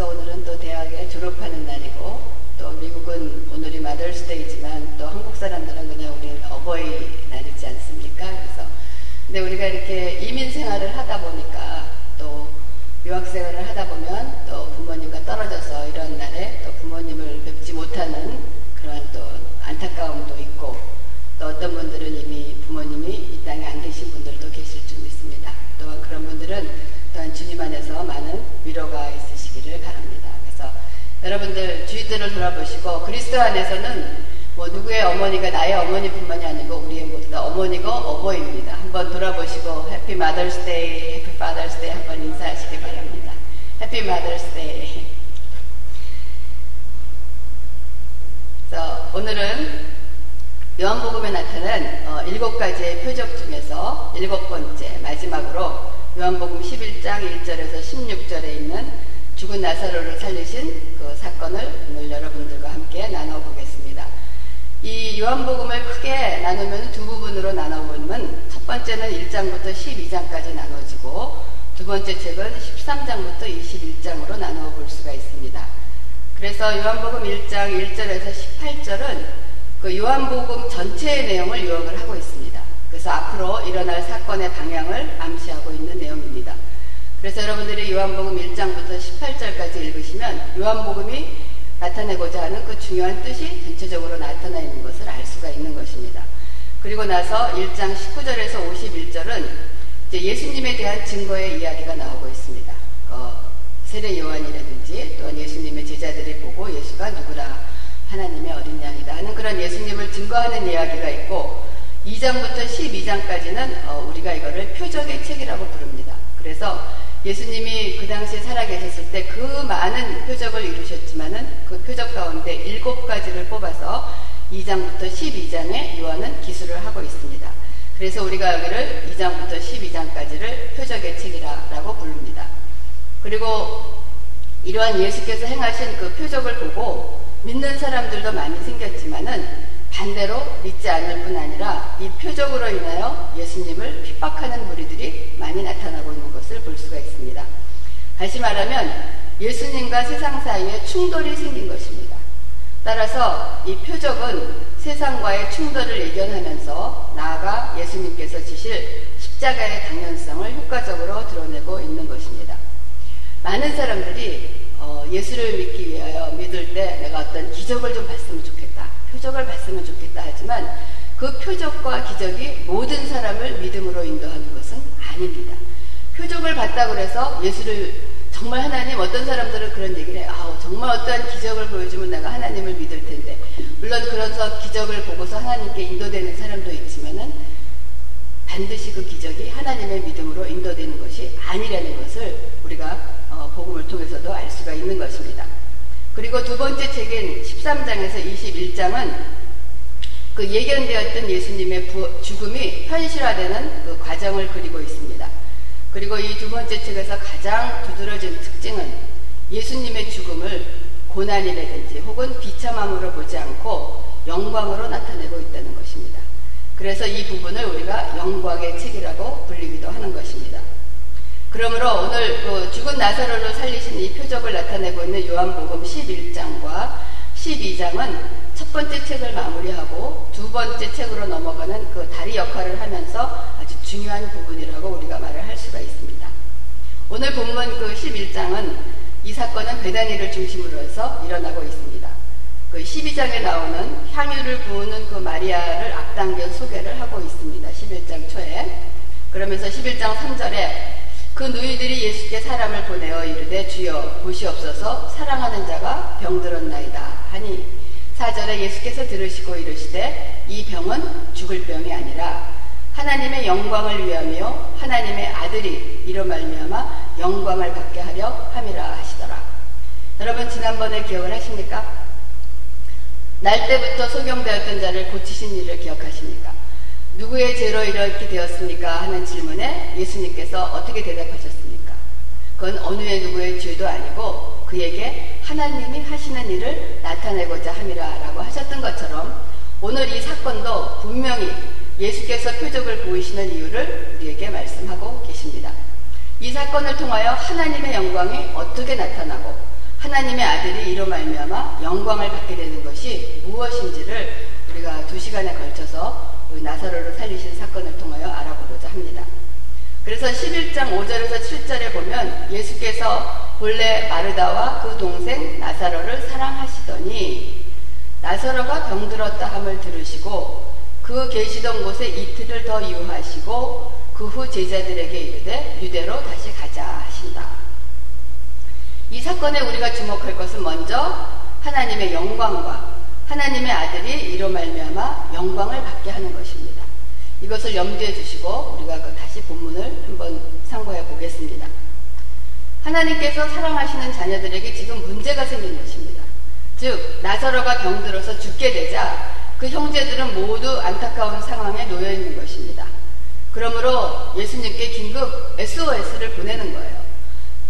씨가 오늘은 또 대학에 졸업하는 날이고 또 미국은 오늘이 마더스데이지만 또 한국 사람들은 그냥 우리 어버이 날이지 않습니까? 그래서 근데 우리가 이렇게 이민 생활을 하다 보니까 또 유학 생활을 하다 보면 또 부모님과 떨어져서 이런 날에 또 부모님을 뵙지 못하는 그런 또 안타까움도 있고 또 어떤 분들은 이미 부모님이 이 땅에 안 계신 분들도 계실 줄 믿습니다. 또한 그런 분들은 또한 주님 안에서 많은 위로가 있으시기를 바랍니다. 그래서 주위들을 돌아보시고 그리스도 안에서는 뭐 누구의 어머니가 나의 어머니뿐만이 아니고 우리의 모두 다 어머니고 어버이입니다. 한번 돌아보시고 Happy Mother's Day, Happy Father's Day 한번 인사하시기 바랍니다. Happy Mother's Day. 그래서 오늘은 요한복음에 나타난 어, 일곱 가지의 표적 중에서 일곱 번째 마지막으로 요한복음 11장 1절에서 16절에 있는 죽은 나사로를 살리신 그 사건을 오늘 여러분들과 함께 나눠보겠습니다. 이 요한복음을 크게 나누면 두 부분으로 나눠보면 첫 번째는 1장부터 12장까지 나눠지고 두 번째 책은 13장부터 21장으로 나누어 볼 수가 있습니다. 그래서 요한복음 1장 1절에서 18절은 그 요한복음 전체의 내용을 요약을 하고 있습니다. 그래서 앞으로 일어날 사건의 방향을 암시하고 있는 내용입니다. 그래서 여러분들이 요한복음 1장부터 18절까지 읽으시면 요한복음이 나타내고자 하는 그 중요한 뜻이 전체적으로 나타나 있는 것을 알 수가 있는 것입니다. 그리고 나서 1장 19절에서 51절은 예수님에 대한 증거의 이야기가 나오고 있습니다. 어, 세례 요한이라든지 또한 예수님의 제자들이 보고 예수가 누구라 하나님의 어린 양이다 하는 그런 예수님을 증거하는 이야기가 있고 2장부터 12장까지는 어, 우리가 이거를 표적의 책이라고 부릅니다. 그래서 예수님이 그 당시에 살아계셨을 때 그 많은 표적을 이루셨지만은 그 표적 가운데 일곱 가지를 뽑아서 2장부터 12장에 요한은 기술을 하고 있습니다. 그래서 우리가 여기를 2장부터 12장까지를 표적의 책이라고 부릅니다. 그리고 이러한 예수께서 행하신 그 표적을 보고 믿는 사람들도 많이 생겼지만은 반대로 믿지 않을 뿐 아니라 이 표적으로 인하여 예수님을 핍박하는 무리들이 많이 나타나고 있는 것을 볼 수가 있습니다. 다시 말하면 예수님과 세상 사이에 충돌이 생긴 것입니다. 따라서 이 표적은 세상과의 충돌을 예견하면서 나아가 예수님께서 지실 십자가의 당연성을 효과적으로 드러내고 있는 것입니다. 많은 사람들이 어, 예수를 믿기 위하여 믿을 때 내가 어떤 기적을 좀 봤으면 좋겠다. 표적을 봤으면 좋겠다 하지만 그 표적과 기적이 모든 사람을 믿음으로 인도하는 것은 아닙니다. 표적을 봤다고 해서 예수를 정말 하나님 어떤 사람들은 그런 얘기를 해요. 아, 정말 어떠한 기적을 보여주면 내가 하나님을 믿을 텐데 물론 그런서 기적을 보고서 하나님께 인도되는 사람도 있지만은 반드시 그 기적이 하나님의 믿음으로 인도되는 것이 아니라는 것을 우리가 어, 복음을 통해서도 알 수가 있는 것입니다. 그리고 두 번째 책인 13장에서 21장은 그 예견되었던 예수님의 죽음이 현실화되는 그 과정을 그리고 있습니다. 그리고 이 두 번째 책에서 가장 두드러진 특징은 예수님의 죽음을 고난이라든지 혹은 비참함으로 보지 않고 영광으로 나타내고 있다는 것입니다. 그래서 이 부분을 우리가 영광의 책이라고 불리기도 하는 것입니다. 그러므로 오늘 그 죽은 나사로를 살리신 이 표적을 나타내고 있는 요한복음 11장과 12장은 첫 번째 책을 마무리하고 두 번째 책으로 넘어가는 그 다리 역할을 하면서 아주 중요한 부분이라고 우리가 있습니다. 오늘 본문 그 11장은 이 사건은 베다니를 중심으로 해서 일어나고 있습니다. 그 12장에 나오는 향유를 부으는 그 마리아를 앞당겨 소개를 하고 있습니다. 11장 초에. 그러면서 11장 3절에 그 누이들이 예수께 사람을 보내어 이르되 주여 보시옵소서 사랑하는 자가 병들었나이다 하니 사절에 예수께서 들으시고 이르시되 이 병은 죽을 병이 아니라 하나님의 영광을 위하며 하나님의 아들이 이로 말미암아 영광을 받게 하려 함이라 하시더라. 여러분 지난번에 기억을 하십니까? 날 때부터 소경되었던 자를 고치신 일을 기억하십니까? 누구의 죄로 이렇게 되었습니까? 하는 질문에 예수님께서 어떻게 대답하셨습니까? 그건 어느의 누구의 죄도 아니고 그에게 하나님이 하시는 일을 나타내고자 함이라 라고 하셨던 것처럼 오늘 이 사건도 분명히 예수께서 표적을 보이시는 이유를 우리에게 말씀하고 계십니다. 이 사건을 통하여 하나님의 영광이 어떻게 나타나고 하나님의 아들이 이로 말미암아 영광을 받게 되는 것이 무엇인지를 우리가 두 시간에 걸쳐서 우리 나사로를 살리신 사건을 통하여 알아보고자 합니다. 그래서 11장 5절에서 7절에 보면 예수께서 본래 마르다와 그 동생 나사로를 사랑하시더니 나사로가 병들었다 함을 들으시고 그 계시던 곳에 이틀을 더 유하시고 그 후 제자들에게 이르되 유대로 다시 가자 하신다. 이 사건에 우리가 주목할 것은 먼저 하나님의 영광과 하나님의 아들이 이로 말미암아 영광을 받게 하는 것입니다. 이것을 염두에 두시고 우리가 그 다시 본문을 한번 상고해 보겠습니다. 하나님께서 사랑하시는 자녀들에게 지금 문제가 생긴 것입니다. 즉 나사로가 병들어서 죽게 되자 그 형제들은 모두 안타까운 상황에 놓여 있는 것입니다. 그러므로 예수님께 긴급 SOS를 보내는 거예요.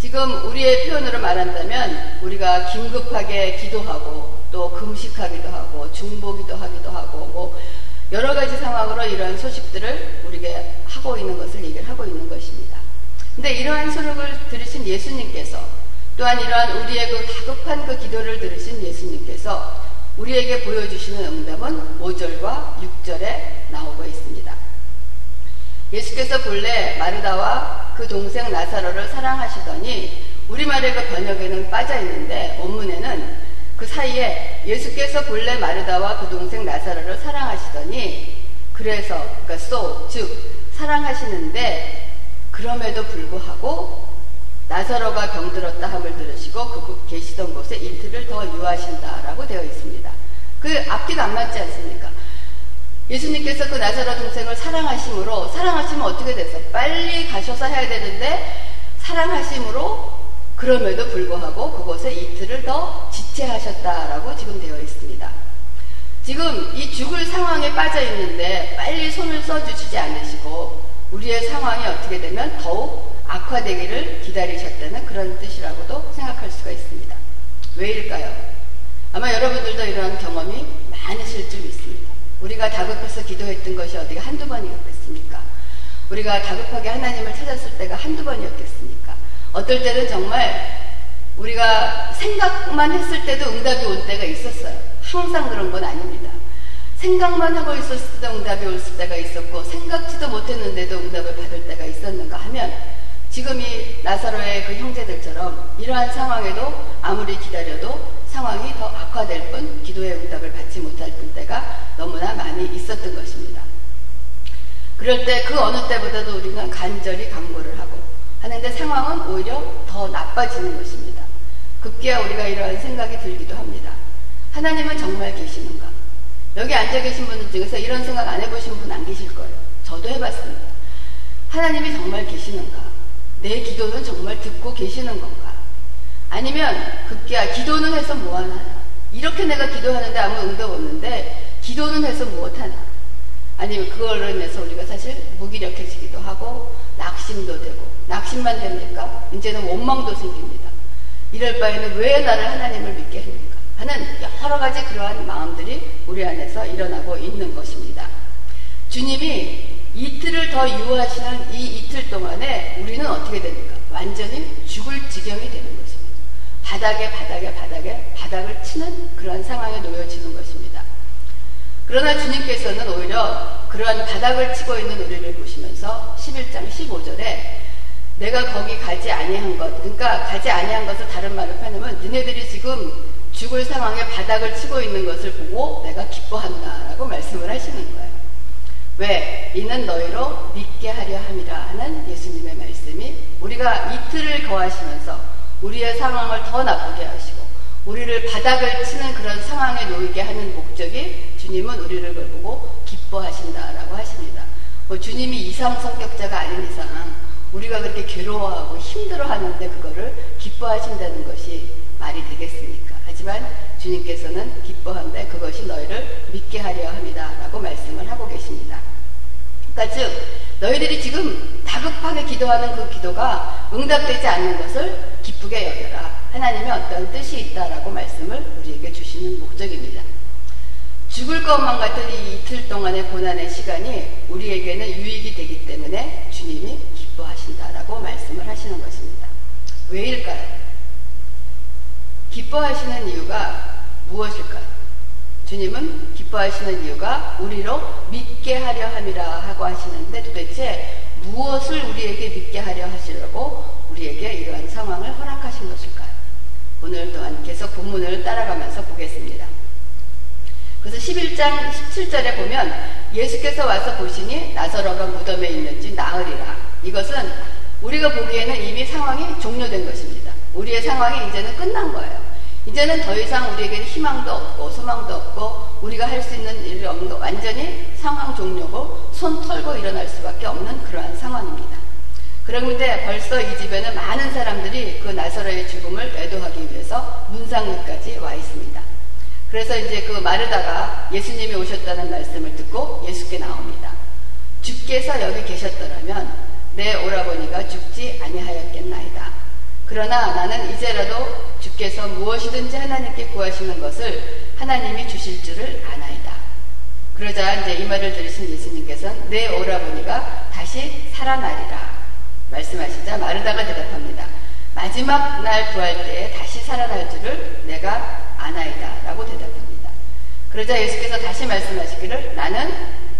지금 우리의 표현으로 말한다면 우리가 긴급하게 기도하고 또 금식하기도 하고 중보기도 하기도 하고 뭐 여러 가지 상황으로 이러한 소식들을 우리에게 하고 있는 것을 얘기를 하고 있는 것입니다. 근데 이러한 소식을 들으신 예수님께서 또한 이러한 우리의 그 다급한 그 기도를 들으신 예수님께서 우리에게 보여주시는 응답은 5절과 6절에 나오고 있습니다. 예수께서 본래 마르다와 그 동생 나사로를 사랑하시더니 우리말의 그 번역에는 빠져 있는데 원문에는 그 사이에 예수께서 본래 마르다와 그 동생 나사로를 사랑하시더니 그래서 그러니까 so 즉 사랑하시는데 그럼에도 불구하고 나사로가 병들었다 함을 들으시고 그 계시던 곳에 이틀을 더 유하신다라고 되어 있습니다. 그 앞뒤가 안 맞지 않습니까? 예수님께서 그 나사로 동생을 사랑하심으로 사랑하시면 어떻게 돼서 빨리 가셔서 해야 되는데 사랑하심으로 그럼에도 불구하고 그곳에 이틀을 더 지체하셨다라고 지금 되어 있습니다. 지금 이 죽을 상황에 빠져 있는데 빨리 손을 써주시지 않으시고 우리의 상황이 어떻게 되면 더욱 악화되기를 기다리셨다는 그런 뜻이라고도 생각할 수가 있습니다. 왜일까요? 아마 여러분들도 이런 경험이 많으실 줄 믿습니다. 우리가 다급해서 기도했던 것이 어디가 한두 번이었겠습니까? 우리가 다급하게 하나님을 찾았을 때가 한두 번이었겠습니까? 어떨 때는 정말 우리가 생각만 했을 때도 응답이 올 때가 있었어요. 항상 그런 건 아닙니다. 생각만 하고 있었을 때도 응답이 올 때가 있었고 생각지도 못했는데도 응답을 받을 때가 있었는가 하면 지금 이 나사로의 그 형제들처럼 이러한 상황에도 아무리 기다려도 상황이 더 악화될 뿐 기도의 응답을 받지 못할 뿐 때가 너무나 많이 있었던 것입니다. 그럴 때 그 어느 때보다도 우리는 간절히 강구를 하고 하는데 상황은 오히려 더 나빠지는 것입니다. 급기야 우리가 이러한 생각이 들기도 합니다. 하나님은 정말 계시는가? 여기 앉아 계신 분들 중에서 이런 생각 안 해보신 분 안 계실 거예요. 저도 해봤습니다. 하나님이 정말 계시는가? 내 기도는 정말 듣고 계시는 건가? 아니면 급기야 기도는 해서 뭐 하나? 이렇게 내가 기도하는데 아무 응답 없는데 기도는 해서 무엇 하나? 아니면 그걸로 인해서 우리가 사실 무기력해지기도 하고 낙심도 되고 낙심만 됩니까? 이제는 원망도 생깁니다. 이럴 바에는 왜 나를 하나님을 믿게 합니까? 하는 여러 가지 그러한 마음들이 우리 안에서 일어나고 있는 것입니다. 주님이 이틀을 더 유하시는 이 이틀 동안에 우리는 어떻게 됩니까? 완전히 죽을 지경이 되는 것입니다. 바닥에 바닥에 바닥에 바닥을 치는 그런 상황에 놓여지는 것입니다. 그러나 주님께서는 오히려 그러한 바닥을 치고 있는 우리를 보시면서 11장 15절에 내가 거기 가지 아니한 것, 그러니까 가지 아니한 것을 다른 말로 표현하면 너네들이 지금 죽을 상황에 바닥을 치고 있는 것을 보고 내가 기뻐한다라고 말씀을 하시는 거예요. 왜? 이는 너희로 믿게 하려 함이라 하는 예수님의 말씀이 우리가 이틀을 거하시면서 우리의 상황을 더 나쁘게 하시고 우리를 바닥을 치는 그런 상황에 놓이게 하는 목적이 주님은 우리를 보고 기뻐하신다라고 하십니다. 뭐 주님이 이상 성격자가 아닌 이상 우리가 그렇게 괴로워하고 힘들어하는데 그거를 기뻐하신다는 것이 말이 되겠습니까? 하지만 주님께서는 기뻐한데 그것이 너희를 믿게 하려 합니다. 라고 말씀을 하고 계십니다. 그러니까 즉 너희들이 지금 다급하게 기도하는 그 기도가 응답되지 않는 것을 기쁘게 여겨라. 하나님의 어떤 뜻이 있다라고 말씀을 우리에게 주시는 목적입니다. 죽을 것만 같은 이 이틀 동안의 고난의 시간이 우리에게는 유익이 되기 때문에 주님이 기뻐하신다라고 말씀을 하시는 것입니다. 왜일까요? 기뻐하시는 이유가 무엇일까요? 주님은 기뻐하시는 이유가 우리로 믿게 하려 함이라 하고 하시는데 도대체 무엇을 우리에게 믿게 하려 하시려고 우리에게 이러한 상황을 허락하신 것일까요? 오늘 또한 계속 본문을 따라가면서 보겠습니다. 그래서 11장 17절에 보면 예수께서 와서 보시니 나사로가 무덤에 있는지 나으리라. 이것은 우리가 보기에는 이미 상황이 종료된 것입니다. 우리의 상황이 이제는 끝난 거예요. 이제는 더 이상 우리에게 희망도 없고 소망도 없고 우리가 할 수 있는 일이 없는 거 완전히 상황 종료고 손 털고 일어날 수밖에 없는 그러한 상황입니다. 그런데 벌써 이 집에는 많은 사람들이 그 나사로의 죽음을 애도하기 위해서 문상위까지 와 있습니다. 그래서 이제 그 마르다가 예수님이 오셨다는 말씀을 듣고 예수께 나옵니다. 주께서 여기 계셨더라면 내 오라버니가 죽지 아니하였겠나이다. 그러나 나는 이제라도 주께서 무엇이든지 하나님께 구하시는 것을 하나님이 주실 줄을 아나이다. 그러자 이제 이 말을 들으신 예수님께서는 내 오라버니가 다시 살아나리라 말씀하시자 마르다가 대답합니다. 마지막 날 부활 때에 다시 살아날 줄을 내가 아나이다 라고 대답합니다. 그러자 예수께서 다시 말씀하시기를 나는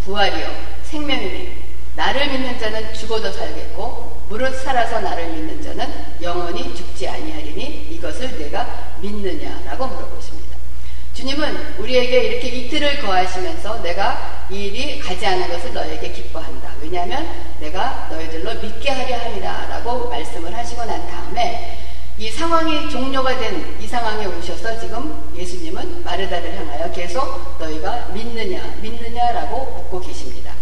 부활이요 생명이니 나를 믿는 자는 죽어도 살겠고 무릇 살아서 나를 믿는 자는 영원히 죽지 아니하리니 이것을 내가 믿느냐라고 물어보십니다. 주님은 우리에게 이렇게 이틀을 거하시면서 내가 이 일이 가지 않은 것을 너에게 기뻐한다. 왜냐하면 내가 너희들로 믿게 하려 함이다 라고 말씀을 하시고 난 다음에 이 상황이 종료가 된 이 상황에 오셔서 지금 예수님은 마르다를 향하여 계속 너희가 믿느냐 믿느냐라고 묻고 계십니다.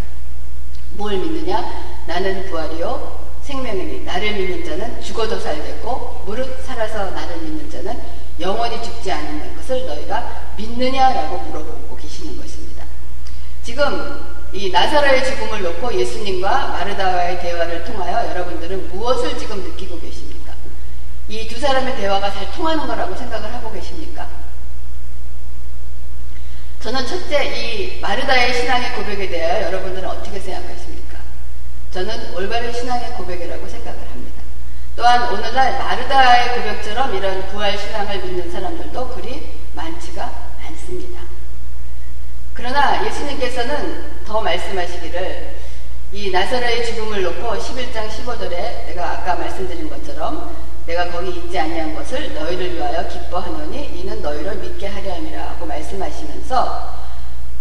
뭘 믿느냐? 나는 부활이요 생명이니 나를 믿는 자는 죽어도 살겠고 무릇 살아서 나를 믿는 자는 영원히 죽지 않는 것을 너희가 믿느냐라고 물어보고. 지금 이 나사로의 죽음을 놓고 예수님과 마르다와의 대화를 통하여 여러분들은 무엇을 지금 느끼고 계십니까? 이 두 사람의 대화가 잘 통하는 거라고 생각을 하고 계십니까? 저는 첫째 이 마르다의 신앙의 고백에 대하여 여러분들은 어떻게 생각하십니까? 저는 올바른 신앙의 고백이라고 생각을 합니다. 또한 오늘날 마르다의 고백처럼 이런 부활 신앙을 믿는 사람들도 그리 많지가 않습니다. 그러나 예수님께서는 더 말씀하시기를 이 나사로의 죽음을 놓고 11장 15절에 내가 아까 말씀드린 것처럼 내가 거기 있지 아니한 것을 너희를 위하여 기뻐하노니 이는 너희를 믿게 하려 함이라 고 말씀하시면서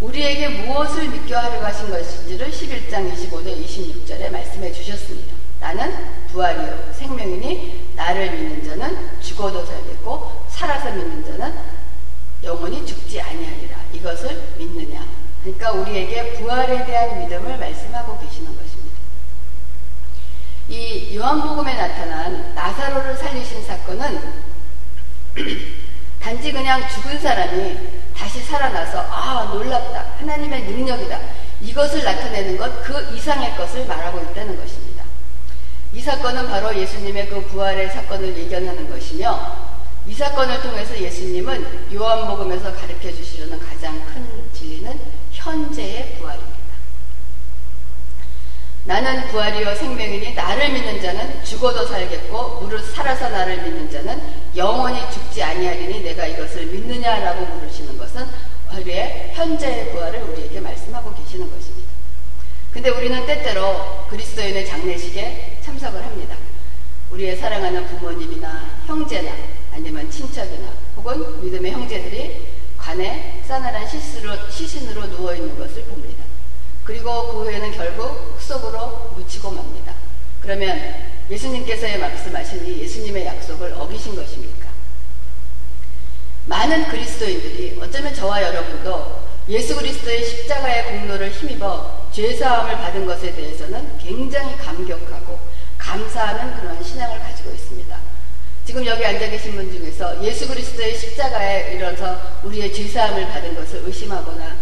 우리에게 무엇을 믿게 하려고 하신 것인지를 11장 25절 26절에 말씀해 주셨습니다. 나는 부활이요 생명이니 나를 믿는 자는 죽어도 살겠고 살아서 믿는 자는 영원히 죽지 아니하리라. 이것을 믿느냐? 그러니까 우리에게 부활에 대한 믿음을 말씀하고 계시는 것입니다. 이 요한복음에 나타난 나사로를 살리신 사건은 단지 그냥 죽은 사람이 다시 살아나서 아 놀랍다 하나님의 능력이다 이것을 나타내는 것 그 이상의 것을 말하고 있다는 것입니다. 이 사건은 바로 예수님의 그 부활의 사건을 예견하는 것이며 이 사건을 통해서 예수님은 요한복음에서 가르쳐 주시려는 가장 큰 진리는 현재의 부활입니다. 나는 부활이요 생명이니 나를 믿는 자는 죽어도 살겠고 무릇 살아서 나를 믿는 자는 영원히 죽지 아니하리니 내가 이것을 믿느냐라고 물으시는 것은 우리의 현재의 부활을 우리에게 말씀하고 계시는 것입니다. 근데 우리는 때때로 그리스도인의 장례식에 참석을 합니다. 우리의 사랑하는 부모님이나 형제나 아니면 친척이나 혹은 믿음의 형제들이 관에 싸늘한 시신으로, 시신으로 누워있는 것을 봅니다. 그리고 그 후에는 결국 흙속으로 묻히고 맙니다. 그러면 예수님께서 말씀하신 이 예수님의 약속을 어기신 것입니까? 많은 그리스도인들이 어쩌면 저와 여러분도 예수 그리스도의 십자가의 공로를 힘입어 죄사함을 받은 것에 대해서는 굉장히 감격하고 감사하는 그러한 신앙을 가지고 있습니다. 지금 여기 앉아 계신 분 중에서 예수 그리스도의 십자가에 이르러서 우리의 죄사함을 받은 것을 의심하거나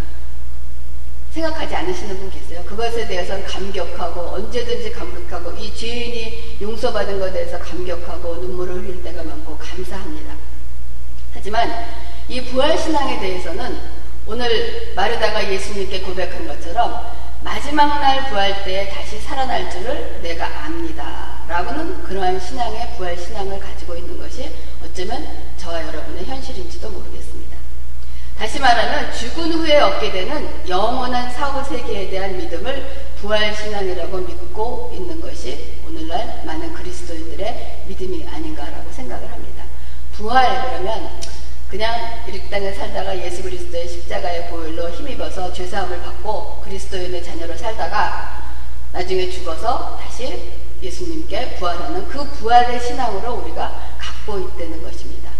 생각하지 않으시는 분 계세요. 그것에 대해서는 감격하고 언제든지 감격하고 이 죄인이 용서받은 것에 대해서 감격하고 눈물을 흘릴 때가 많고 감사합니다. 하지만 이 부활신앙에 대해서는 오늘 마르다가 예수님께 고백한 것처럼 마지막 날 부활 때에 다시 살아날 줄을 내가 압니다. 라고는 그러한 신앙의 부활 신앙을 가지고 있는 것이 어쩌면 저와 여러분의 현실인지도 모르겠습니다. 다시 말하면 죽은 후에 얻게 되는 영원한 사후 세계에 대한 믿음을 부활 신앙이라고 믿고 있는 것이 오늘날 많은 그리스도인들의 믿음이 아닌가라고 생각을 합니다. 부활 그러면 그냥 이 땅에 살다가 예수 그리스도의 십자가의 보혈로 힘입어서 죄사함을 받고 그리스도인의 자녀로 살다가 나중에 죽어서 다시 예수님께 부활하는 그 부활의 신앙으로 우리가 갖고 있다는 것입니다.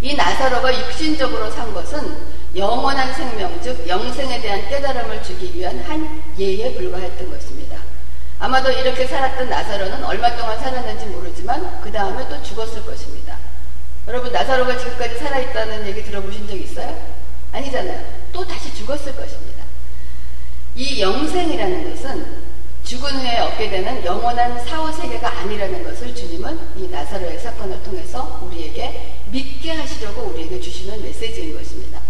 이 나사로가 육신적으로 산 것은 영원한 생명, 즉 영생에 대한 깨달음을 주기 위한 한 예에 불과했던 것입니다. 아마도 이렇게 살았던 나사로는 얼마 동안 살았는지 모르지만 그 다음에 또 죽었을 것입니다. 여러분 나사로가 지금까지 살아있다는 얘기 들어보신 적 있어요? 아니잖아요. 또 다시 죽었을 것입니다. 이 영생이라는 것은 죽은 후에 얻게 되는 영원한 사후 세계가 아니라는 것을 주님은 이 나사로의 사건을 통해서 우리에게 믿게 하시려고 우리에게 주시는 메시지인 것입니다.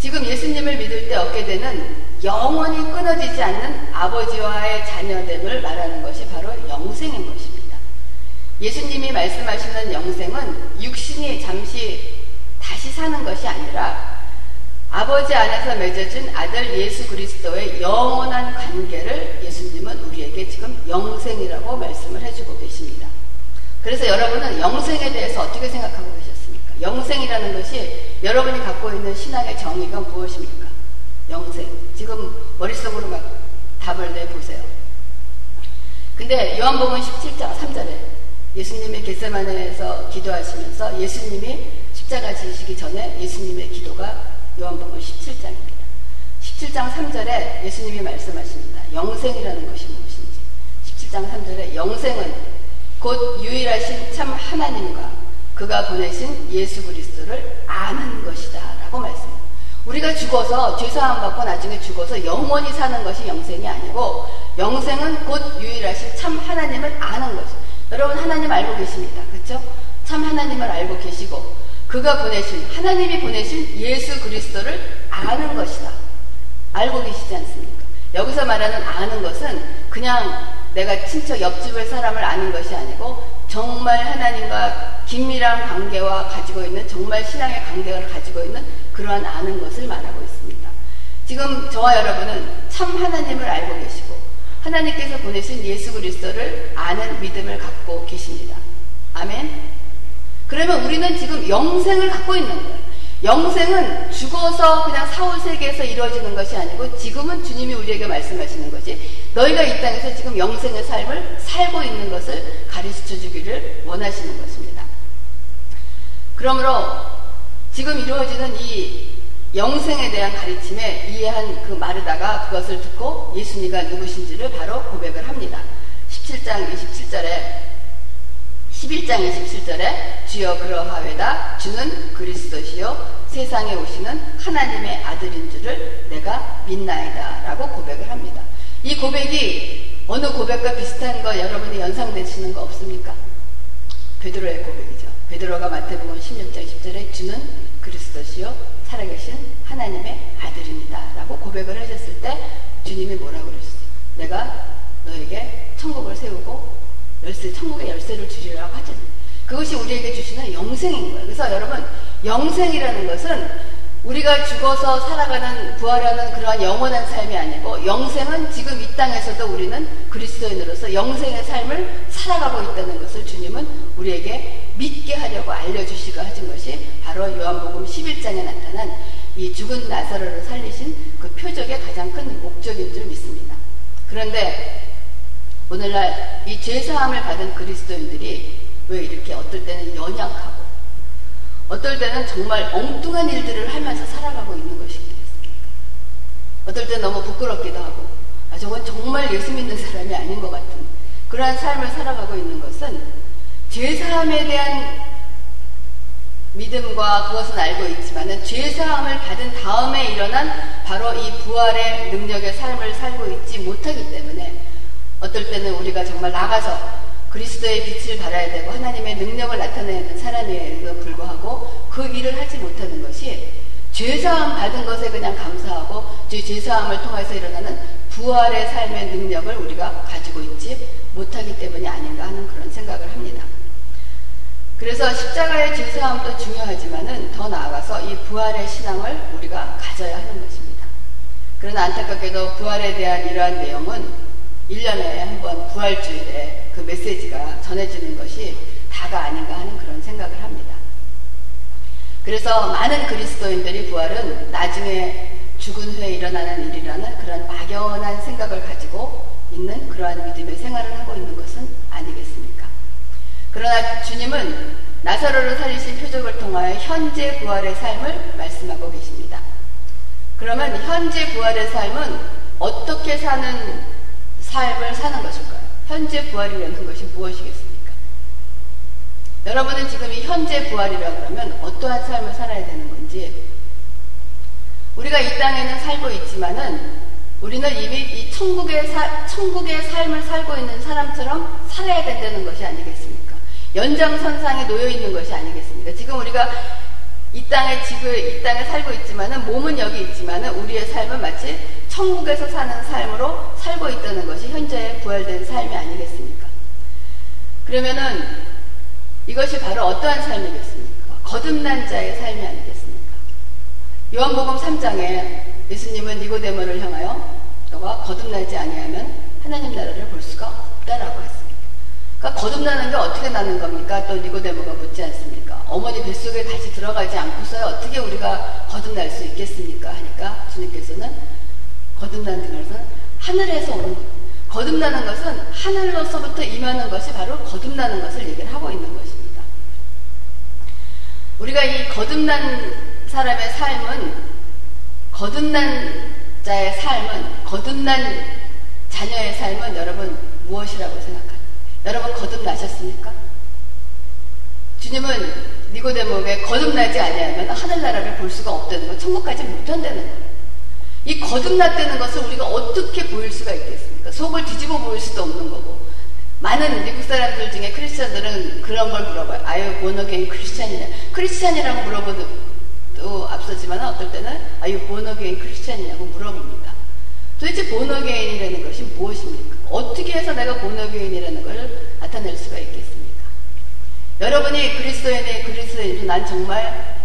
지금 예수님을 믿을 때 얻게 되는 영원히 끊어지지 않는 아버지와의 자녀됨을 말하는 것이 바로 영생인 것입니다. 예수님이 말씀하시는 영생은 육신이 잠시 다시 사는 것이 아니라 아버지 안에서 맺어진 아들 예수 그리스도의 영원한 관계를 예수님은 우리에게 지금 영생이라고 말씀을 해주고 계십니다. 그래서 여러분은 영생에 대해서 어떻게 생각하고 계셨습니까? 영생이라는 것이 여러분이 갖고 있는 신앙의 정의가 무엇입니까? 영생. 지금 머릿속으로 막 답을 내보세요. 근데 요한복음 17장 3절에 예수님이 겟세마네에서 기도하시면서 예수님이 십자가 지시기 전에 예수님의 기도가 요한복음 17장입니다. 17장 3절에 예수님이 말씀하십니다. 영생이라는 것이 무엇인지. 17장 3절에 영생은 곧 유일하신 참 하나님과 그가 보내신 예수 그리스도를 아는 것이다. 라고 말씀합니다. 우리가 죽어서 죄사함 받고 나중에 죽어서 영원히 사는 것이 영생이 아니고 영생은 곧 유일하신 참 하나님을 아는 것. 여러분 하나님 알고 계십니다. 그렇죠? 참 하나님을 알고 계시고 그가 보내신 하나님이 보내신 예수 그리스도를 아는 것이다. 알고 계시지 않습니까? 여기서 말하는 아는 것은 그냥 내가 친척 옆집을 사람을 아는 것이 아니고 정말 하나님과 긴밀한 관계와 가지고 있는 정말 신앙의 관계를 가지고 있는 그러한 아는 것을 말하고 있습니다. 지금 저와 여러분은 참 하나님을 알고 계시고 하나님께서 보내신 예수 그리스도를 아는 믿음을 갖고 계십니다. 아멘. 그러면 우리는 지금 영생을 갖고 있는 거예요. 영생은 죽어서 그냥 사후 세계에서 이루어지는 것이 아니고 지금은 주님이 우리에게 말씀하시는 것이 너희가 이 땅에서 지금 영생의 삶을 살고 있는 것을 가르쳐 주기를 원하시는 것입니다. 그러므로 지금 이루어지는 이 영생에 대한 가르침에 이해한 그 마르다가 그것을 듣고 예수님가 누구신지를 바로 고백을 합니다. 17장 27절에 11장 27절에 주여 그러하외다 주는 그리스도시요 세상에 오시는 하나님의 아들인 줄을 내가 믿나이다 라고 고백을 합니다. 이 고백이 어느 고백과 비슷한 거 여러분이 연상되시는 거 없습니까? 베드로의 고백이죠. 베드로가 마태복음 16장 10절에 주는 그리스도시요 살아계신 하나님의 아들입니다 라고 고백을 하셨을 때 주님이 뭐라고 그러셨어요? 내가 너에게 천국을 세우고 열쇠, 천국의 열쇠를 주리라고 하잖아요. 그것이 우리에게 주시는 영생인 거예요. 그래서 여러분, 영생이라는 것은 우리가 죽어서 살아가는, 부활하는 그러한 영원한 삶이 아니고, 영생은 지금 이 땅에서도 우리는 그리스도인으로서 영생의 삶을 살아가고 있다는 것을 주님은 우리에게 믿게 하려고 알려주시고 하신 것이 바로 요한복음 11장에 나타난 이 죽은 나사로를 살리신 그 표적의 가장 큰 목적인 줄 믿습니다. 그런데 오늘날 이 죄사함을 받은 그리스도인들이 왜 이렇게 어떨 때는 연약하고 어떨 때는 정말 엉뚱한 일들을 하면서 살아가고 있는 것이겠습니까? 어떨 때는 너무 부끄럽기도 하고 아 저건 정말 예수 믿는 사람이 아닌 것 같은 그러한 삶을 살아가고 있는 것은 죄사함에 대한 믿음과 그것은 알고 있지만은 죄사함을 받은 다음에 일어난 바로 이 부활의 능력의 삶을 살고 있지 못하기 때문에 어떨 때는 우리가 정말 나가서 그리스도의 빛을 발아야 되고 하나님의 능력을 나타내야 하는 사람에도 불구하고 그 일을 하지 못하는 것이 죄사함 받은 것에 그냥 감사하고 죄사함을 통해서 일어나는 부활의 삶의 능력을 우리가 가지고 있지 못하기 때문이 아닌가 하는 그런 생각을 합니다. 그래서 십자가의 죄사함도 중요하지만은 더 나아가서 이 부활의 신앙을 우리가 가져야 하는 것입니다. 그러나 안타깝게도 부활에 대한 이러한 내용은 1년에 한 번 부활주일에 그 메시지가 전해지는 것이 다가 아닌가 하는 그런 생각을 합니다. 그래서 많은 그리스도인들이 부활은 나중에 죽은 후에 일어나는 일이라는 그런 막연한 생각을 가지고 있는 그러한 믿음의 생활을 하고 있는 것은 아니겠습니까? 그러나 주님은 나사로를 살리신 표적을 통하여 현재 부활의 삶을 말씀하고 계십니다. 그러면 현재 부활의 삶은 어떻게 사는 삶을 사는 것일까요? 현재 부활이라는 것이 무엇이겠습니까? 여러분은 지금 이 현재 부활이라 그러면 어떠한 삶을 살아야 되는 건지 우리가 이 땅에는 살고 있지만은 우리는 이미 이 천국의 사, 천국의 삶을 살고 있는 사람처럼 살아야 된다는 것이 아니겠습니까? 연장선상에 놓여 있는 것이 아니겠습니까? 지금 우리가 이 땅에 지금 이 땅에 살고 있지만은 몸은 여기 있지만은 우리의 삶은 마치 천국에서 사는 삶으로 살고 있다는 것이 현재의 부활된 삶이 아니겠습니까? 그러면은 이것이 바로 어떠한 삶이겠습니까? 거듭난 자의 삶이 아니겠습니까? 요한복음 3장에 예수님은 니고데모를 향하여 너가 거듭나지 아니하면 하나님 나라를 볼 수가 없다라고 했습니다. 그러니까 거듭나는 게 어떻게 나는 겁니까? 또 니고데모가 묻지 않습니까? 어머니 뱃속에 다시 들어가지 않고서 어떻게 우리가 거듭날 수 있겠습니까? 거듭나는 것은 하늘에서 오는 것. 거듭나는 것은 하늘로서부터 임하는 것이 바로 거듭나는 것을 얘기를 하고 있는 것입니다. 우리가 이 거듭난 사람의 삶은 거듭난 자의 삶은 거듭난 자녀의 삶은 여러분 무엇이라고 생각합니까? 여러분 거듭나셨습니까? 주님은 니고데모에게 거듭나지 아니하면 하늘나라를 볼 수가 없다는 거, 천국까지 못 한다는 거예요. 이 거듭났다는 것을 우리가 어떻게 보일 수가 있겠습니까? 속을 뒤집어 보일 수도 없는 거고. 많은 미국 사람들 중에 크리스천들은 그런 걸 물어봐요. 아유, 모노게인 크리스천이냐? 크리스천이라고 물어보는 또 앞서지만 어떨 때는 아유 보너게인 크리스천이냐고 물어봅니다. 도대체 보너게인이라는 것이 무엇입니까? 어떻게 해서 내가 보너게인이라는 걸 나타낼 수가 있겠습니까? 여러분이 그리스도인의 그리스도인 난 정말 그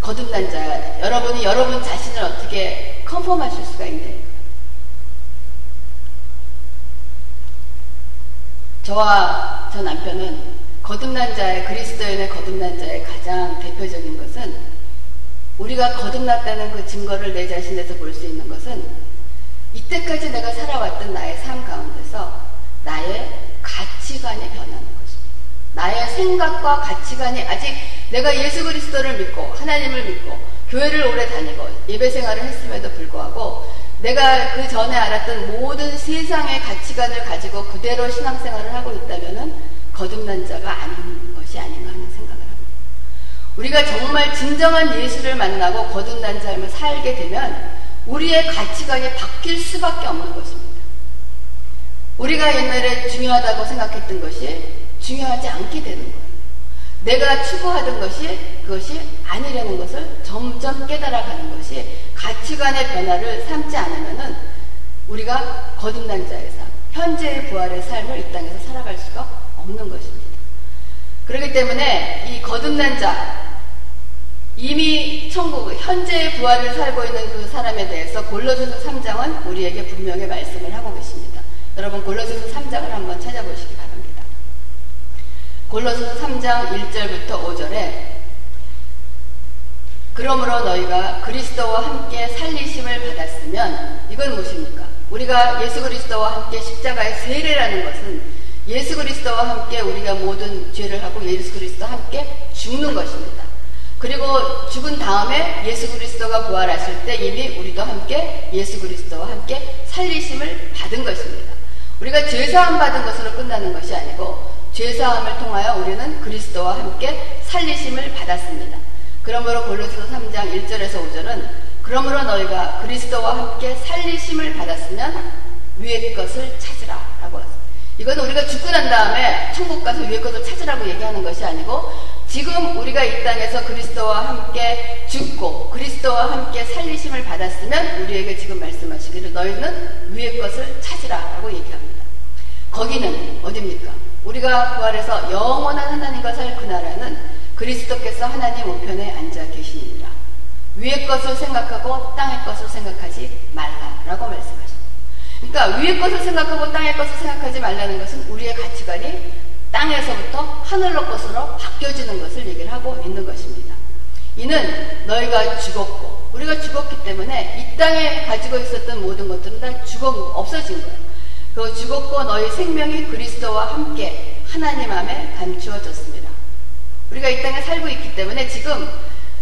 거듭난 자 여러분이 여러분 자신을 어떻게 컨펌하실 수가 있네 저와 저 남편은 거듭난 자의 그리스도인의 거듭난 자의 가장 대표적인 것은 우리가 거듭났다는 그 증거를 내 자신에서 볼 수 있는 것은 이때까지 내가 살아왔던 나의 삶 가운데서 나의 가치관이 변하는 것입니다. 나의 생각과 가치관이 아직 내가 예수 그리스도를 믿고 하나님을 믿고 교회를 오래 다니고 예배 생활을 했음에도 불구하고 내가 그 전에 알았던 모든 세상의 가치관을 가지고 그대로 신앙생활을 하고 있다면은 거듭난 자가 아닌 것이 아닌가 하는 생각을 합니다. 우리가 정말 진정한 예수를 만나고 거듭난 삶을 살게 되면 우리의 가치관이 바뀔 수밖에 없는 것입니다. 우리가 옛날에 중요하다고 생각했던 것이 중요하지 않게 되는 거예요. 내가 추구하던 것이 그것이 아니라는 것을 점점 깨달아가는 것이 가치관의 변화를 삼지 않으면은 우리가 거듭난 삶, 현재의 부활의 삶을 이 땅에서 살아갈 수가 없는 것입니다. 그렇기 때문에 이 거듭난 자, 이미 천국, 현재의 부활을 살고 있는 그 사람에 대해서 골로새서 3장은 우리에게 분명히 말씀을 하고 계십니다. 여러분 골로새서 3장을 한번 찾아보시기. 골로새서 3장 1절부터 5절에 그러므로 너희가 그리스도와 함께 살리심을 받았으면 이건 무엇입니까? 우리가 예수 그리스도와 함께 십자가의 세례라는 것은 예수 그리스도와 함께 우리가 모든 죄를 하고 예수 그리스도와 함께 죽는 것입니다. 그리고 죽은 다음에 예수 그리스도가 부활하실 때 이미 우리도 함께 예수 그리스도와 함께 살리심을 받은 것입니다. 우리가 죄사함 받은 것으로 끝나는 것이 아니고 죄사함을 통하여 우리는 그리스도와 함께 살리심을 받았습니다. 그러므로 골로새서 3장 1절에서 5절은 그러므로 너희가 그리스도와 함께 살리심을 받았으면 위의 것을 찾으라라고 했습니다. 이건 우리가 죽고 난 다음에 천국 가서 위에 것을 찾으라고 얘기하는 것이 아니고 지금 우리가 이 땅에서 그리스도와 함께 죽고 그리스도와 함께 살리심을 받았으면 우리에게 지금 말씀하시기를 너희는 위의 것을 찾으라라고 얘기합니다. 거기는 어딥니까? 우리가 부활해서 영원한 하나님과 살 그 나라는 그리스도께서 하나님 우편에 앉아 계시니라. 위의 것을 생각하고 땅의 것을 생각하지 말라라고 말씀하십니다. 그러니까 위의 것을 생각하고 땅의 것을 생각하지 말라는 것은 우리의 가치관이 땅에서부터 하늘로 것으로 바뀌어지는 것을 얘기를 하고 있는 것입니다. 이는 너희가 죽었고 우리가 죽었기 때문에 이 땅에 가지고 있었던 모든 것들은 다 죽어 없어진 거예요. 그 죽었고 너희 생명이 그리스도와 함께 하나님 안에 감추어졌습니다. 우리가 이 땅에 살고 있기 때문에 지금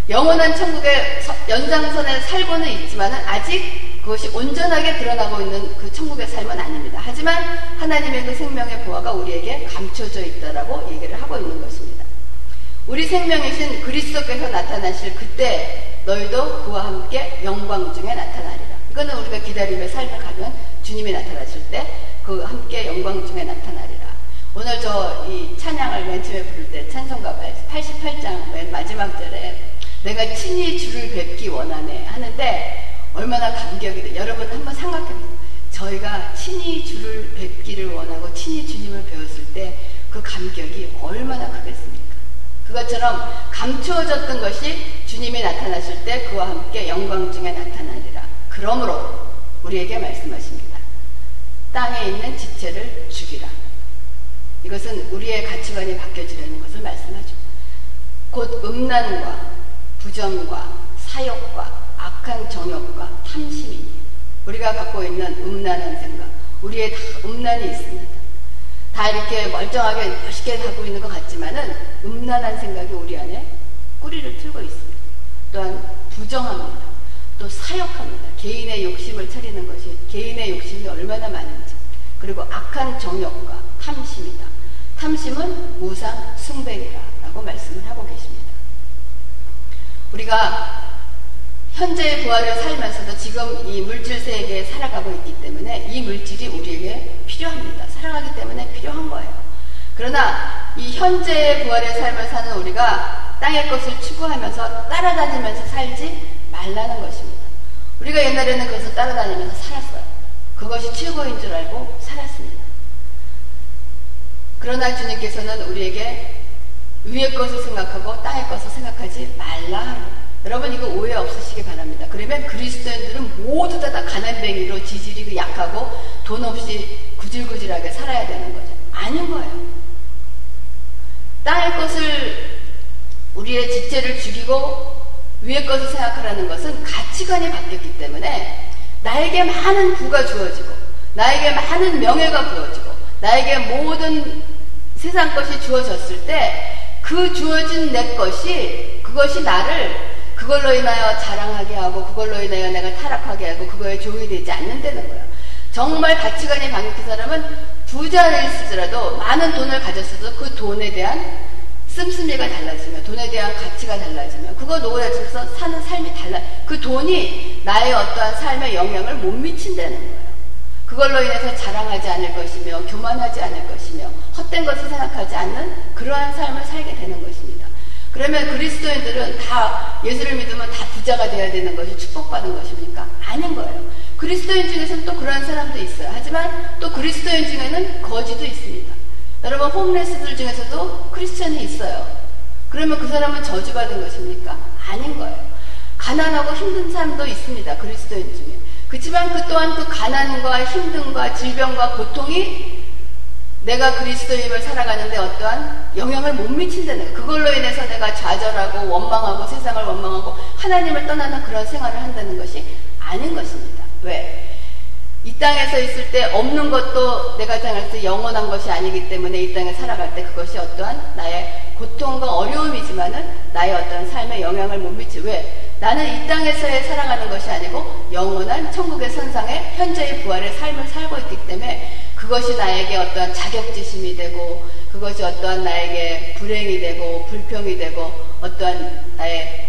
영원한 천국의 연장선에 살고는 있지만 아직 그것이 온전하게 드러나고 있는 그 천국의 삶은 아닙니다. 하지만 하나님의 그 생명의 보화가 우리에게 감춰져 있다라고 얘기를 하고 있는 것입니다. 우리 생명이신 그리스도께서 나타나실 그때 너희도 그와 함께 영광 중에 나타나리라. 이거는 우리가 기다림의 삶을 가면 주님이 나타나실 때 그 함께 영광 중에 나타나리라. 오늘 저 이 찬양을 맨 처음에 부를 때 찬송가 88장 맨 마지막 절에 내가 친히 주를 뵙기 원하네 하는데 얼마나 감격이 돼. 여러분 한번 생각해 보세요. 저희가 친히 주를 뵙기를 원하고 친히 주님을 배웠을 때 그 감격이 얼마나 크겠습니까? 그것처럼 감추어졌던 것이 주님이 나타나실 때 그와 함께 영광 중에 나타나리라. 그러므로 우리에게 말씀하십니다. 땅에 있는 지체를 죽이라. 이것은 우리의 가치관이 바뀌어지려는 것을 말씀하죠. 곧 음란과 부정과 사욕과 악한 정욕과 탐심이 우리가 갖고 있는 음란한 생각, 우리의 다 음란이 있습니다. 다 이렇게 멀쩡하게 멋있게 하고 있는 것 같지만은 음란한 생각이 우리 안에 뿌리를 틀고 있습니다. 또한 부정합니다. 또 사욕합니다. 개인의 욕심을 차리는 것이 개인의 욕심이 얼마나 많은지. 그리고 악한 정욕과 탐심이다. 탐심은 우상 숭배이라라고 말씀을 하고 계십니다. 우리가 현재의 부활을 살면서도 지금 이 물질 세계에 살아가고 있기 때문에 이 물질이 우리에게 필요합니다. 살아가기 때문에 필요한 거예요. 그러나 이 현재의 부활의 삶을 사는 우리가 땅의 것을 추구하면서 따라다니면서 살지 말라는 것입니다. 우리가 옛날에는 그것을 따라다니면서 살았어요. 그것이 최고인 줄 알고 살았습니다. 그러나 주님께서는 우리에게 위의 것을 생각하고 땅의 것을 생각하지 말라. 여러분 이거 오해 없으시기 바랍니다. 그러면 그리스도인들은 모두 다, 다 가난뱅이로 지질이 약하고 돈 없이 구질구질하게 살아야 되는 거죠. 아닌 거예요. 땅의 것을 우리의 지체를 죽이고 위의 것을 생각하라는 것은 가치관이 바뀌었기 때문에 나에게 많은 부가 주어지고 나에게 많은 명예가 부어지고 나에게 모든 세상 것이 주어졌을 때 그 주어진 내 것이 그것이 나를 그걸로 인하여 자랑하게 하고 그걸로 인하여 내가 타락하게 하고 그거에 조이 되지 않는다는 거예요. 정말 가치관이 바뀐 사람은 부자일지라도 많은 돈을 가졌어도 그 돈에 대한 씀씀이가 달라지면 돈에 대한 가치가 달라지면 그거 놓아져서 사는 삶이 달라 그 돈이 나의 어떠한 삶에 영향을 못 미친다는 거예요. 그걸로 인해서 자랑하지 않을 것이며 교만하지 않을 것이며 헛된 것을 생각하지 않는 그러한 삶을 살게 되는 것입니다. 그러면 그리스도인들은 다 예수를 믿으면 다 부자가 되어야 되는 것이 축복받은 것입니까? 아닌 거예요. 그리스도인 중에서는 또 그러한 사람도 있어요. 하지만 또 그리스도인 중에는 거지도 있습니다. 여러분 홈레스들 중에서도 크리스천이 있어요. 그러면 그 사람은 저주받은 것입니까? 아닌 거예요. 가난하고 힘든 사람도 있습니다. 그리스도인 중에. 그렇지만 그 또한 그 가난과 힘듦과 질병과 고통이 내가 그리스도인을 살아가는데 어떠한 영향을 못 미친다는 그걸로 인해서 내가 좌절하고 원망하고 세상을 원망하고 하나님을 떠나는 그런 생활을 한다는 것이 아닌 것입니다. 왜? 이 땅에서 있을 때 없는 것도 내가 생각할 때 영원한 것이 아니기 때문에 이 땅에 살아갈 때 그것이 어떠한 나의 고통과 어려움이지만은 나의 어떤 삶에 영향을 못 미치. 왜? 나는 이 땅에서의 살아가는 것이 아니고 영원한 천국의 선상에 현재의 부활의 삶을 살고 있기 때문에 그것이 나에게 어떠한 자격지심이 되고 그것이 어떠한 나에게 불행이 되고 불평이 되고 어떠한 나의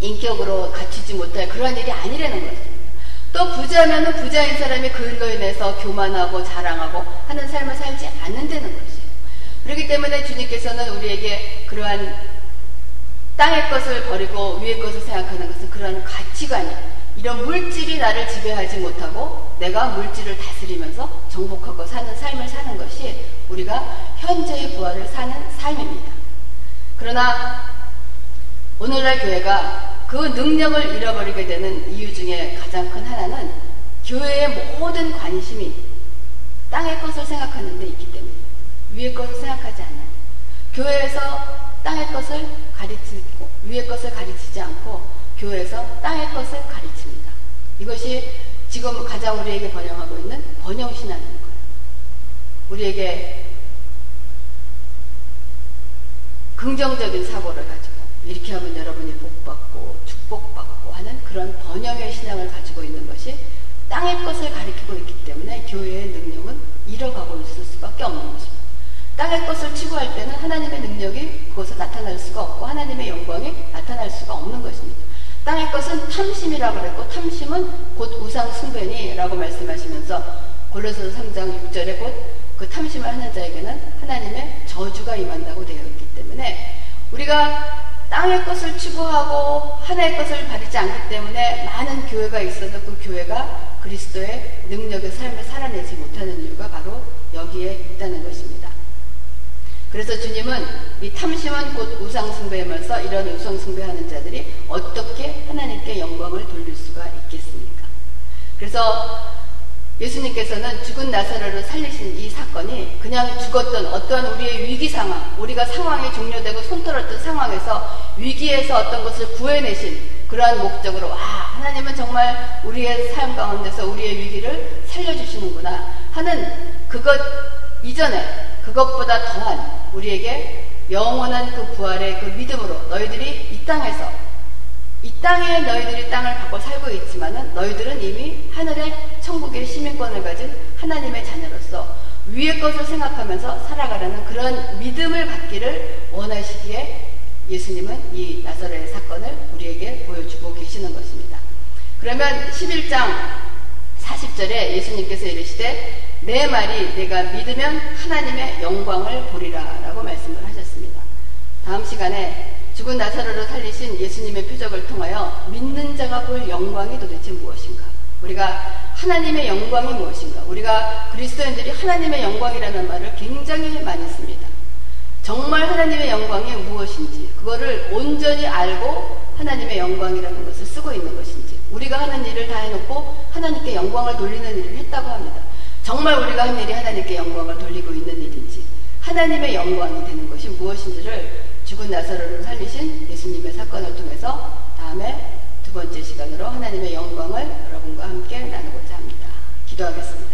인격으로 갖추지 못할 그러한 일이 아니라는 것입니다. 또 부자면은 부자인 사람이 그 일로 인해서 교만하고 자랑하고 하는 삶을 살지 않는다는 것이에요. 그렇기 때문에 주님께서는 우리에게 그러한 땅의 것을 버리고 위의 것을 생각하는 것은 그런 가치관이 이런 물질이 나를 지배하지 못하고 내가 물질을 다스리면서 정복하고 사는 삶을 사는 것이 우리가 현재의 부활을 사는 삶입니다. 그러나 오늘날 교회가 그 능력을 잃어버리게 되는 이유 중에 가장 큰 하나는 교회의 모든 관심이 땅의 것을 생각하는 데 있기 때문에 위의 것을 생각하지 않아요. 교회에서 땅의 것을 가르치고 위의 것을 가르치지 않고 교회에서 땅의 것을 가르칩니다. 이것이 지금 가장 우리에게 번영하고 있는 번영신앙인 거예요. 우리에게 긍정적인 사고를 가지고 이렇게 하면 여러분이 복받고 그런 번영의 신앙을 가지고 있는 것이 땅의 것을 가리키고 있기 때문에 교회의 능력은 잃어가고 있을 수밖에 없는 것입니다. 땅의 것을 추구할 때는 하나님의 능력이 그것에 나타날 수가 없고 하나님의 영광이 나타날 수가 없는 것입니다. 땅의 것은 탐심이라고 그랬고 탐심은 곧 우상 숭배니라고 말씀하시면서 골로새서 3장 6절에 곧 그 탐심을 하는 자에게는 하나님의 저주가 임한다고 되어 있기 때문에 우리가 땅의 것을 추구하고 하나의 것을 바르지 않기 때문에 많은 교회가 있어서 그 교회가 그리스도의 능력의 삶을 살아내지 못하는 이유가 바로 여기에 있다는 것입니다. 그래서 주님은 이 탐심은 곧 우상숭배이면서 이런 우상숭배하는 자들이 어떻게 하나님께 영광을 돌릴 수가 있겠습니까? 그래서 예수님께서는 죽은 나사로를 살리신 이 사건이 그냥 죽었던 어떠한 우리의 위기 상황, 우리가 상황이 종료되고 손떨었던 상황에서 위기에서 어떤 것을 구해내신 그러한 목적으로 와 하나님은 정말 우리의 삶 가운데서 우리의 위기를 살려주시는구나 하는 그것 이전에 그것보다 더한 우리에게 영원한 그 부활의 그 믿음으로 너희들이 이 땅에서 이 땅에 너희들이 땅을 갖고 살고 있지만은 너희들은 이미 하늘의 천국의 시민권을 가진 하나님의 자녀로서 위의 것을 생각하면서 살아가라는 그런 믿음을 갖기를 원하시기에 예수님은 이 나사로의 사건을 우리에게 보여주고 계시는 것입니다. 그러면 11장 40절에 예수님께서 이르시되 내 말이 내가 믿으면 하나님의 영광을 보리라 라고 말씀을 하셨습니다. 다음 시간에 죽은 나사로를 살리신 예수님의 표적을 통하여 믿는 자가 볼 영광이 도대체 무엇인가? 우리가 하나님의 영광이 무엇인가? 우리가 그리스도인들이 하나님의 영광이라는 말을 굉장히 많이 씁니다. 정말 하나님의 영광이 무엇인지, 그거를 온전히 알고 하나님의 영광이라는 것을 쓰고 있는 것인지, 우리가 하는 일을 다 해놓고 하나님께 영광을 돌리는 일을 했다고 합니다. 정말 우리가 한 일이 하나님께 영광을 돌리고 있는 일인지, 하나님의 영광이 되는 것이 무엇인지를 죽은 나사로를 살리신 예수님의 사건을 통해서 다음에 두 번째 시간으로 하나님의 영광을 여러분과 함께 나누고자 합니다. 기도하겠습니다.